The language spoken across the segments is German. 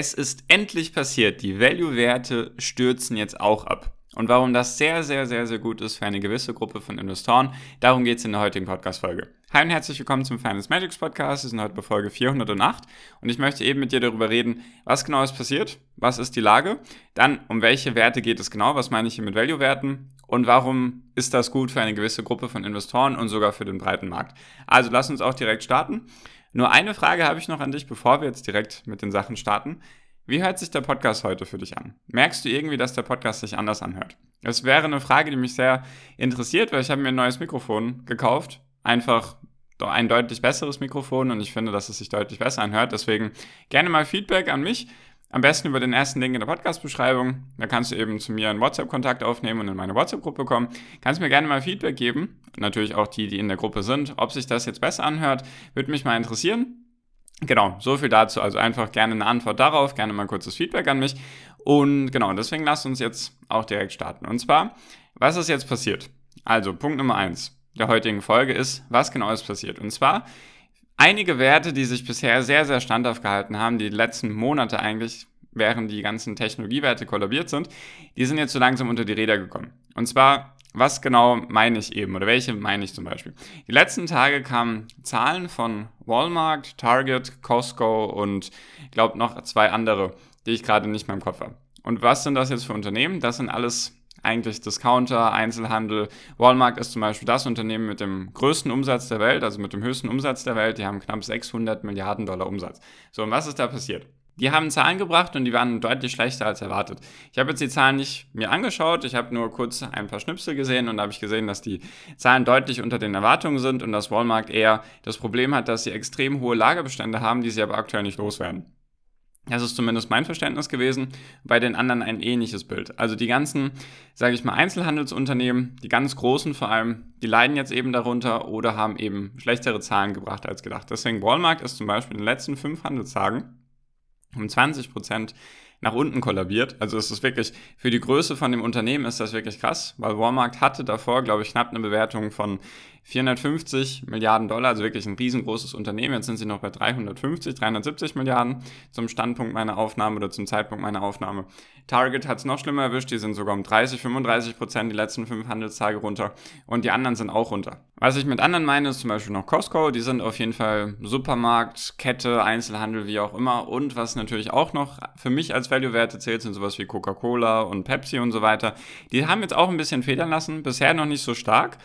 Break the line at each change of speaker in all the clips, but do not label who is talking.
Es ist endlich passiert. Die Value-Werte stürzen jetzt auch ab. Und warum das sehr, sehr, sehr, sehr gut ist für eine gewisse Gruppe von Investoren, darum geht es in der heutigen Podcast-Folge. Hi und herzlich willkommen zum Finance Magics Podcast. Wir sind heute bei Folge 408 und ich möchte eben mit dir darüber reden, was genau ist passiert, was ist die Lage, dann um welche Werte geht es genau, was meine ich hier mit Value-Werten und warum ist das gut für eine gewisse Gruppe von Investoren und sogar für den breiten Markt. Also lass uns auch direkt starten. Nur eine Frage habe ich noch an dich, bevor wir jetzt direkt mit den Sachen starten. Wie hört sich der Podcast heute für dich an? Merkst du irgendwie, dass der Podcast sich anders anhört? Es wäre eine Frage, die mich sehr interessiert, weil ich habe mir ein neues Mikrofon gekauft. Einfach ein deutlich besseres Mikrofon und ich finde, dass es sich deutlich besser anhört. Deswegen gerne mal Feedback an mich. Am besten über den ersten Link in der Podcast-Beschreibung. Da kannst du eben zu mir einen WhatsApp-Kontakt aufnehmen und in meine WhatsApp-Gruppe kommen. Kannst mir gerne mal Feedback geben. Natürlich auch die, die in der Gruppe sind. Ob sich das jetzt besser anhört, würde mich mal interessieren. Genau, so viel dazu. Also einfach gerne eine Antwort darauf, gerne mal kurzes Feedback an mich. Und genau, deswegen lasst uns jetzt auch direkt starten. Und zwar, was ist jetzt passiert? Also, Punkt Nummer eins der heutigen Folge ist, was genau ist passiert. Und zwar, einige Werte, die sich bisher sehr, sehr standhaft gehalten haben, die letzten Monate eigentlich, während die ganzen Technologiewerte kollabiert sind, die sind jetzt so langsam unter die Räder gekommen. Und zwar, was genau meine ich eben oder welche meine ich zum Beispiel? Die letzten Tage kamen Zahlen von Walmart, Target, Costco und ich glaube noch zwei andere, die ich gerade nicht mehr im Kopf habe. Und was sind das jetzt für Unternehmen? Das sind alles eigentlich Discounter, Einzelhandel. Walmart ist zum Beispiel das Unternehmen mit dem größten Umsatz der Welt, also mit dem höchsten Umsatz der Welt. Die haben knapp 600 Milliarden Dollar Umsatz. So, und was ist da passiert? Die haben Zahlen gebracht und die waren deutlich schlechter als erwartet. Ich habe jetzt die Zahlen nicht mir angeschaut, ich habe nur kurz ein paar Schnipsel gesehen und da habe ich gesehen, dass die Zahlen deutlich unter den Erwartungen sind und dass Walmart eher das Problem hat, dass sie extrem hohe Lagerbestände haben, die sie aber aktuell nicht loswerden. Das ist zumindest mein Verständnis gewesen. Bei den anderen ein ähnliches Bild. Also die ganzen, sage ich mal, Einzelhandelsunternehmen, die ganz großen vor allem, die leiden jetzt eben darunter oder haben eben schlechtere Zahlen gebracht als gedacht. Deswegen Walmart ist zum Beispiel in den letzten fünf Handelstagen um 20 Prozent nach unten kollabiert. Also es ist wirklich, für die Größe von dem Unternehmen ist das wirklich krass, weil Walmart hatte davor, glaube ich, knapp eine Bewertung von 450 Milliarden Dollar, also wirklich ein riesengroßes Unternehmen. Jetzt sind sie noch bei 350, 370 Milliarden zum Standpunkt meiner Aufnahme oder zum Zeitpunkt meiner Aufnahme. Target hat es noch schlimmer erwischt, die sind sogar um 30, 35 Prozent die letzten fünf Handelstage runter und die anderen sind auch runter. Was ich mit anderen meine, ist zum Beispiel noch Costco, die sind auf jeden Fall Supermarkt, Kette, Einzelhandel, wie auch immer und was natürlich auch noch für mich als Value-Werte zählt, sind sowas wie Coca-Cola und Pepsi und so weiter. Die haben jetzt auch ein bisschen federn lassen, bisher noch nicht so stark,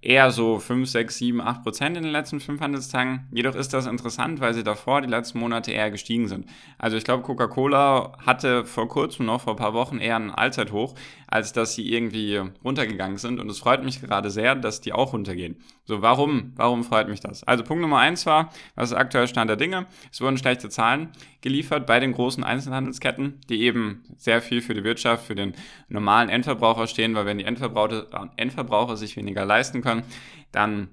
eher so 5, 6, 7, 8 Prozent in den letzten fünf Handelstagen. Jedoch ist das interessant, weil sie davor die letzten Monate eher gestiegen sind. Also ich glaube, Coca-Cola hatte vor kurzem noch, vor ein paar Wochen, eher ein Allzeithoch, als dass sie irgendwie runtergegangen sind. Und es freut mich gerade sehr, dass die auch runtergehen. So, warum? Warum freut mich das? Also Punkt Nummer eins war, was ist aktuell Stand der Dinge? Es wurden schlechte Zahlen geliefert bei den großen Einzelhandelsketten, die eben sehr viel für die Wirtschaft, für den normalen Endverbraucher stehen, weil wenn die Endverbraucher, Endverbraucher sich weniger leisten können, dann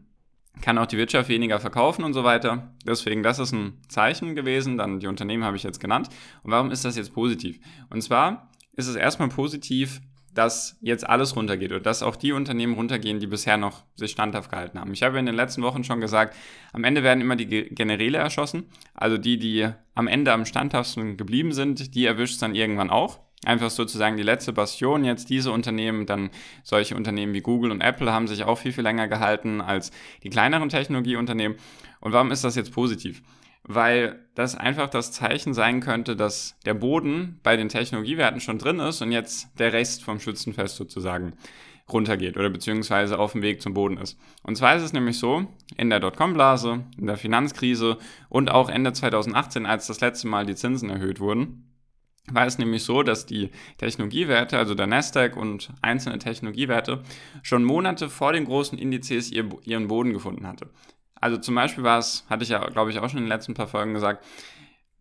kann auch die Wirtschaft weniger verkaufen und so weiter. Deswegen, das ist ein Zeichen gewesen. Dann die Unternehmen habe ich jetzt genannt. Und warum ist das jetzt positiv? Und zwar ist es erstmal positiv, dass jetzt alles runtergeht und dass auch die Unternehmen runtergehen, die bisher noch sich standhaft gehalten haben. Ich habe in den letzten Wochen schon gesagt, am Ende werden immer die Generäle erschossen. Also die, die am Ende am standhaftesten geblieben sind, die erwischt es dann irgendwann auch einfach sozusagen die letzte Bastion. Jetzt diese Unternehmen, dann solche Unternehmen wie Google und Apple haben sich auch viel, viel länger gehalten als die kleineren Technologieunternehmen. Und warum ist das jetzt positiv? Weil das einfach das Zeichen sein könnte, dass der Boden bei den Technologiewerten schon drin ist und jetzt der Rest vom Schützenfest sozusagen runtergeht oder beziehungsweise auf dem Weg zum Boden ist. Und zwar ist es nämlich so, in der Dotcom-Blase, in der Finanzkrise und auch Ende 2018, als das letzte Mal die Zinsen erhöht wurden, war es nämlich so, dass die Technologiewerte, also der Nasdaq und einzelne Technologiewerte, schon Monate vor den großen Indizes ihren Boden gefunden hatte. Also zum Beispiel war es, hatte ich ja, glaube ich, auch schon in den letzten paar Folgen gesagt,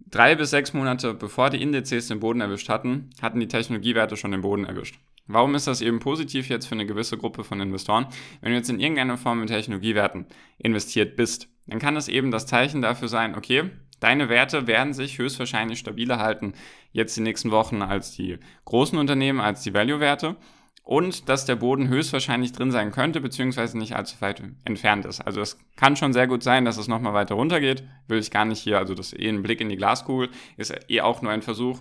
Drei bis sechs Monate bevor die Indizes den Boden erwischt hatten, hatten die Technologiewerte schon den Boden erwischt. Warum ist das eben positiv jetzt für eine gewisse Gruppe von Investoren? Wenn du jetzt in irgendeiner Form in Technologiewerten investiert bist, dann kann es eben das Zeichen dafür sein, okay, deine Werte werden sich höchstwahrscheinlich stabiler halten jetzt die nächsten Wochen als die großen Unternehmen, als die Value-Werte und dass der Boden höchstwahrscheinlich drin sein könnte, beziehungsweise nicht allzu weit entfernt ist. Also es kann schon sehr gut sein, dass es nochmal weiter runtergeht. Will ich gar nicht hier, also das eh ein Blick in die Glaskugel, ist eh auch nur ein Versuch,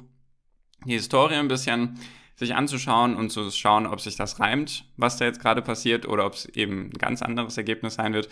die Historie ein bisschen sich anzuschauen und zu schauen, ob sich das reimt, was da jetzt gerade passiert, oder ob es eben ein ganz anderes Ergebnis sein wird.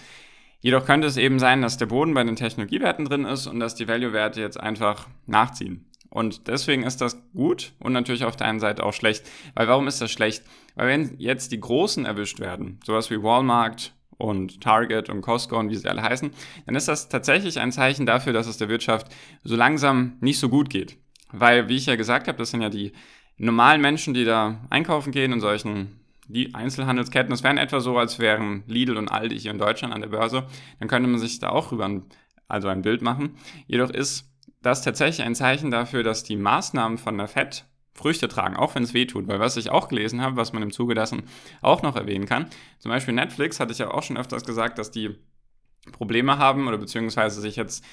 Jedoch könnte es eben sein, dass der Boden bei den Technologiewerten drin ist und dass die Value-Werte jetzt einfach nachziehen. Und deswegen ist das gut und natürlich auf der einen Seite auch schlecht. Weil warum ist das schlecht? Weil wenn jetzt die Großen erwischt werden, sowas wie Walmart und Target und Costco und wie sie alle heißen, dann ist das tatsächlich ein Zeichen dafür, dass es der Wirtschaft so langsam nicht so gut geht. Weil, wie ich ja gesagt habe, das sind ja die normalen Menschen, die da einkaufen gehen in solchen die Einzelhandelsketten, das wären etwa so, als wären Lidl und Aldi hier in Deutschland an der Börse, dann könnte man sich da auch rüber ein, also ein Bild machen. Jedoch ist das tatsächlich ein Zeichen dafür, dass die Maßnahmen von der FED Früchte tragen, auch wenn es weh tut. Weil was ich auch gelesen habe, was man im Zuge dessen auch noch erwähnen kann, zum Beispiel Netflix, hatte ich ja auch schon öfters gesagt, dass die Probleme haben oder beziehungsweise sich jetzt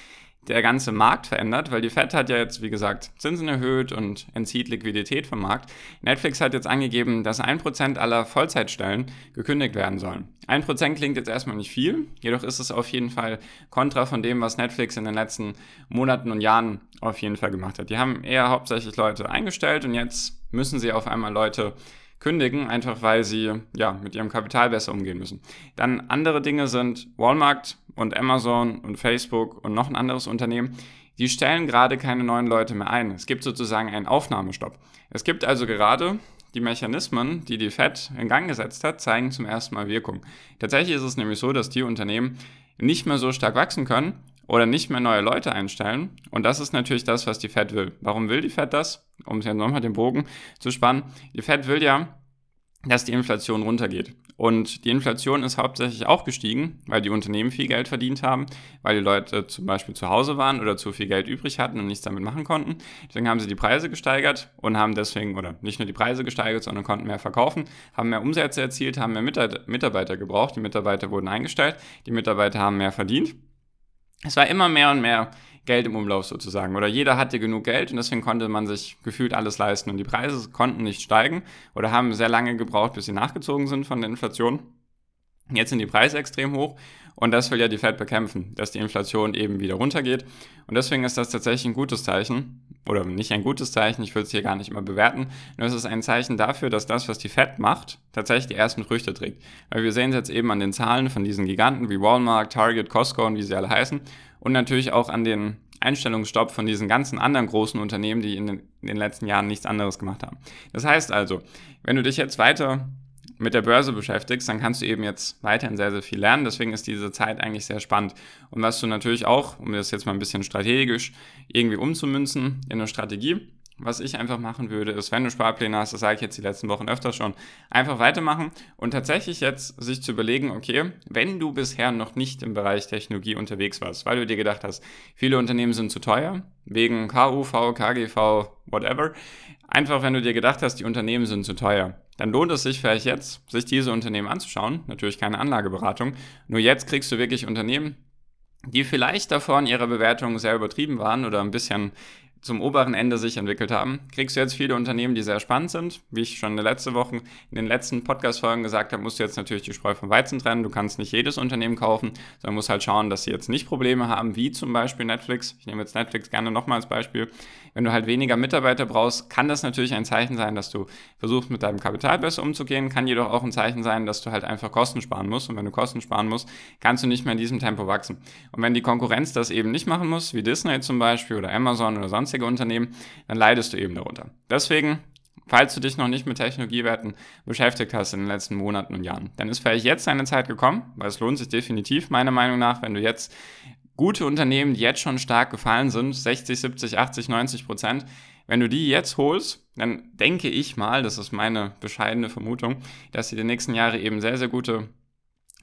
der ganze Markt verändert, weil die Fed hat ja jetzt, wie gesagt, Zinsen erhöht und entzieht Liquidität vom Markt. Netflix hat jetzt angegeben, dass 1% aller Vollzeitstellen gekündigt werden sollen. 1% klingt jetzt erstmal nicht viel, jedoch ist es auf jeden Fall kontra von dem, was Netflix in den letzten Monaten und Jahren auf jeden Fall gemacht hat. Die haben eher hauptsächlich Leute eingestellt und jetzt müssen sie auf einmal Leute kündigen, einfach weil sie ja mit ihrem Kapital besser umgehen müssen. Dann andere Dinge sind Walmart und Amazon und Facebook und noch ein anderes Unternehmen. Die stellen gerade keine neuen Leute mehr ein. Es gibt sozusagen einen Aufnahmestopp. Es gibt also gerade die Mechanismen, die die Fed in Gang gesetzt hat, zeigen zum ersten Mal Wirkung. Tatsächlich ist es nämlich so, dass die Unternehmen nicht mehr so stark wachsen können oder nicht mehr neue Leute einstellen. Und das ist natürlich das, was die Fed will. Warum will die Fed das? Um es ja nochmal den Bogen zu spannen. Die Fed will ja, dass die Inflation runtergeht. Und die Inflation ist hauptsächlich auch gestiegen, weil die Unternehmen viel Geld verdient haben, weil die Leute zum Beispiel zu Hause waren oder zu viel Geld übrig hatten und nichts damit machen konnten. Deswegen haben sie die Preise gesteigert und haben deswegen, oder nicht nur die Preise gesteigert, sondern konnten mehr verkaufen, haben mehr Umsätze erzielt, haben mehr Mitarbeiter gebraucht, die Mitarbeiter wurden eingestellt, die Mitarbeiter haben mehr verdient. Es war immer mehr und mehr Geld im Umlauf sozusagen. Oder jeder hatte genug Geld und deswegen konnte man sich gefühlt alles leisten. Und die Preise konnten nicht steigen oder haben sehr lange gebraucht, bis sie nachgezogen sind von der Inflation. Jetzt sind die Preise extrem hoch und das will ja die Fed bekämpfen, dass die Inflation eben wieder runtergeht. Und deswegen ist das tatsächlich ein gutes Zeichen. Oder nicht ein gutes Zeichen, ich will es hier gar nicht immer bewerten. Nur es ist ein Zeichen dafür, dass das, was die Fed macht, tatsächlich die ersten Früchte trägt. Weil wir sehen es jetzt eben an den Zahlen von diesen Giganten wie Walmart, Target, Costco und wie sie alle heißen und natürlich auch an den Einstellungsstopp von diesen ganzen anderen großen Unternehmen, die in den letzten Jahren nichts anderes gemacht haben. Das heißt also, wenn du dich jetzt weiter mit der Börse beschäftigst, dann kannst du eben jetzt weiterhin sehr, sehr viel lernen. Deswegen ist diese Zeit eigentlich sehr spannend. Und was du natürlich auch, um das jetzt mal ein bisschen strategisch irgendwie umzumünzen in eine Strategie, was ich einfach machen würde, ist, wenn du Sparpläne hast, das sage ich jetzt die letzten Wochen öfter schon, einfach weitermachen und tatsächlich jetzt sich zu überlegen, okay, wenn du bisher noch nicht im Bereich Technologie unterwegs warst, weil du dir gedacht hast, viele Unternehmen sind zu teuer, wegen KUV, KGV, whatever, einfach wenn du dir gedacht hast, die Unternehmen sind zu teuer, dann lohnt es sich vielleicht jetzt, sich diese Unternehmen anzuschauen, natürlich keine Anlageberatung, nur jetzt kriegst du wirklich Unternehmen, die vielleicht davor in ihrer Bewertung sehr übertrieben waren oder ein bisschen zum oberen Ende sich entwickelt haben, kriegst du jetzt viele Unternehmen, die sehr spannend sind. Wie ich schon letzte Woche, in den letzten Podcast-Folgen gesagt habe, musst du jetzt natürlich die Spreu vom Weizen trennen. Du kannst nicht jedes Unternehmen kaufen, sondern musst halt schauen, dass sie jetzt nicht Probleme haben, wie zum Beispiel Netflix. Ich nehme jetzt Netflix gerne nochmal als Beispiel. Wenn du halt weniger Mitarbeiter brauchst, kann das natürlich ein Zeichen sein, dass du versuchst, mit deinem Kapital besser umzugehen, kann jedoch auch ein Zeichen sein, dass du halt einfach Kosten sparen musst. Und wenn du Kosten sparen musst, kannst du nicht mehr in diesem Tempo wachsen. Und wenn die Konkurrenz das eben nicht machen muss, wie Disney zum Beispiel oder Amazon oder sonstige Unternehmen, dann leidest du eben darunter. Deswegen falls du dich noch nicht mit Technologiewerten beschäftigt hast in den letzten Monaten und Jahren. Dann ist vielleicht jetzt deine Zeit gekommen, weil es lohnt sich definitiv, meiner Meinung nach, wenn du jetzt gute Unternehmen, die jetzt schon stark gefallen sind, 60, 70, 80, 90 Prozent, wenn du die jetzt holst, dann denke ich mal, das ist meine bescheidene Vermutung, dass sie die nächsten Jahre eben sehr, sehr gute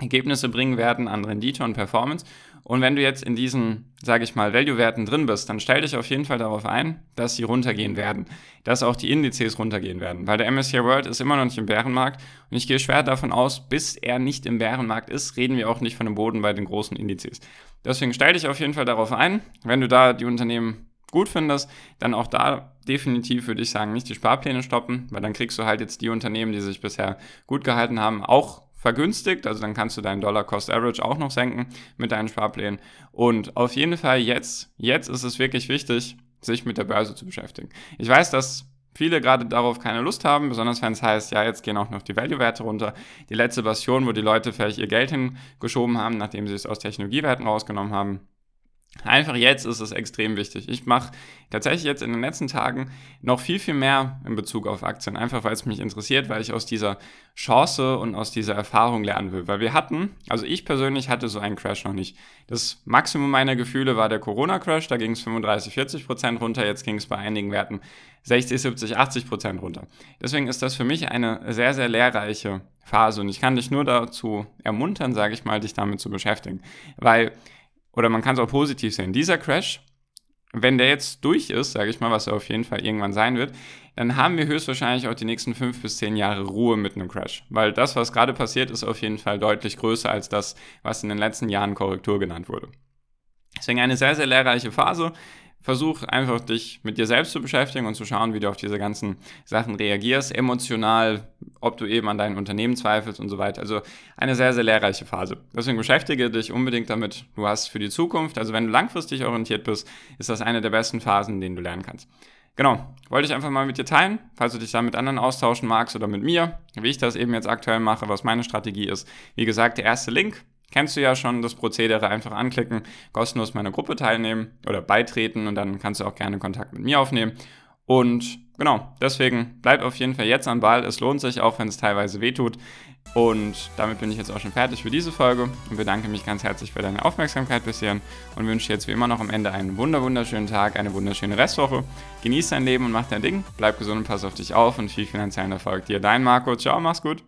Ergebnisse bringen werden an Rendite und Performance. Und wenn du jetzt in diesen, sage ich mal, Value-Werten drin bist, dann stell dich auf jeden Fall darauf ein, dass sie runtergehen werden, dass auch die Indizes runtergehen werden, weil der MSCI World ist immer noch nicht im Bärenmarkt. Und ich gehe schwer davon aus, bis er nicht im Bärenmarkt ist, reden wir auch nicht von dem Boden bei den großen Indizes. Deswegen stell dich auf jeden Fall darauf ein, wenn du da die Unternehmen gut findest, dann auch da definitiv würde ich sagen, nicht die Sparpläne stoppen, weil dann kriegst du halt jetzt die Unternehmen, die sich bisher gut gehalten haben, auch vergünstigt. Also dann kannst du deinen Dollar Cost Average auch noch senken mit deinen Sparplänen. Und auf jeden Fall jetzt, jetzt ist es wirklich wichtig, sich mit der Börse zu beschäftigen. Ich weiß, dass viele gerade darauf keine Lust haben, besonders wenn es heißt, ja, jetzt gehen auch noch die Value-Werte runter. Die letzte Version, wo die Leute vielleicht ihr Geld hingeschoben haben, nachdem sie es aus Technologiewerten rausgenommen haben, Einfach jetzt ist es extrem wichtig. Ich mache tatsächlich jetzt in den letzten Tagen noch viel, viel mehr in Bezug auf Aktien, einfach weil es mich interessiert, weil ich aus dieser Chance und aus dieser Erfahrung lernen will. Weil wir hatten, also ich persönlich hatte so einen Crash noch nicht. Das Maximum meiner Gefühle war der Corona-Crash, da ging es 35, 40 Prozent runter, jetzt ging es bei einigen Werten 60, 70, 80 Prozent runter. Deswegen ist das für mich eine sehr, sehr lehrreiche Phase und ich kann dich nur dazu ermuntern, sage ich mal, dich damit zu beschäftigen. Weil oder man kann es auch positiv sehen. Dieser Crash, wenn der jetzt durch ist, sage ich mal, was er auf jeden Fall irgendwann sein wird, dann haben wir höchstwahrscheinlich auch die nächsten fünf bis zehn Jahre Ruhe mit einem Crash. Weil das, was gerade passiert, ist auf jeden Fall deutlich größer als das, was in den letzten Jahren Korrektur genannt wurde. Deswegen eine sehr, sehr lehrreiche Phase versuch einfach dich mit dir selbst zu beschäftigen und zu schauen, wie du auf diese ganzen Sachen reagierst, emotional, ob du eben an deinem Unternehmen zweifelst und so weiter. Also eine sehr, sehr lehrreiche Phase. Deswegen beschäftige dich unbedingt damit. Du hast für die Zukunft, also wenn du langfristig orientiert bist, ist das eine der besten Phasen, in denen du lernen kannst. Genau, wollte ich einfach mal mit dir teilen, falls du dich da mit anderen austauschen magst oder mit mir, wie ich das eben jetzt aktuell mache, was meine Strategie ist. Wie gesagt, der erste Link Kennst du ja schon das Prozedere, einfach anklicken, kostenlos meiner Gruppe teilnehmen oder beitreten und dann kannst du auch gerne Kontakt mit mir aufnehmen. Und genau, deswegen bleib auf jeden Fall jetzt am Ball. Es lohnt sich, auch wenn es teilweise wehtut. Und damit bin ich jetzt auch schon fertig für diese Folge und bedanke mich ganz herzlich für deine Aufmerksamkeit bisher und wünsche jetzt wie immer noch am Ende einen wunder wunderschönen Tag, eine wunderschöne Restwoche. Genieß dein Leben und mach dein Ding. Bleib gesund und pass auf dich auf und viel finanziellen Erfolg dir. Dein Marco. Ciao, mach's gut.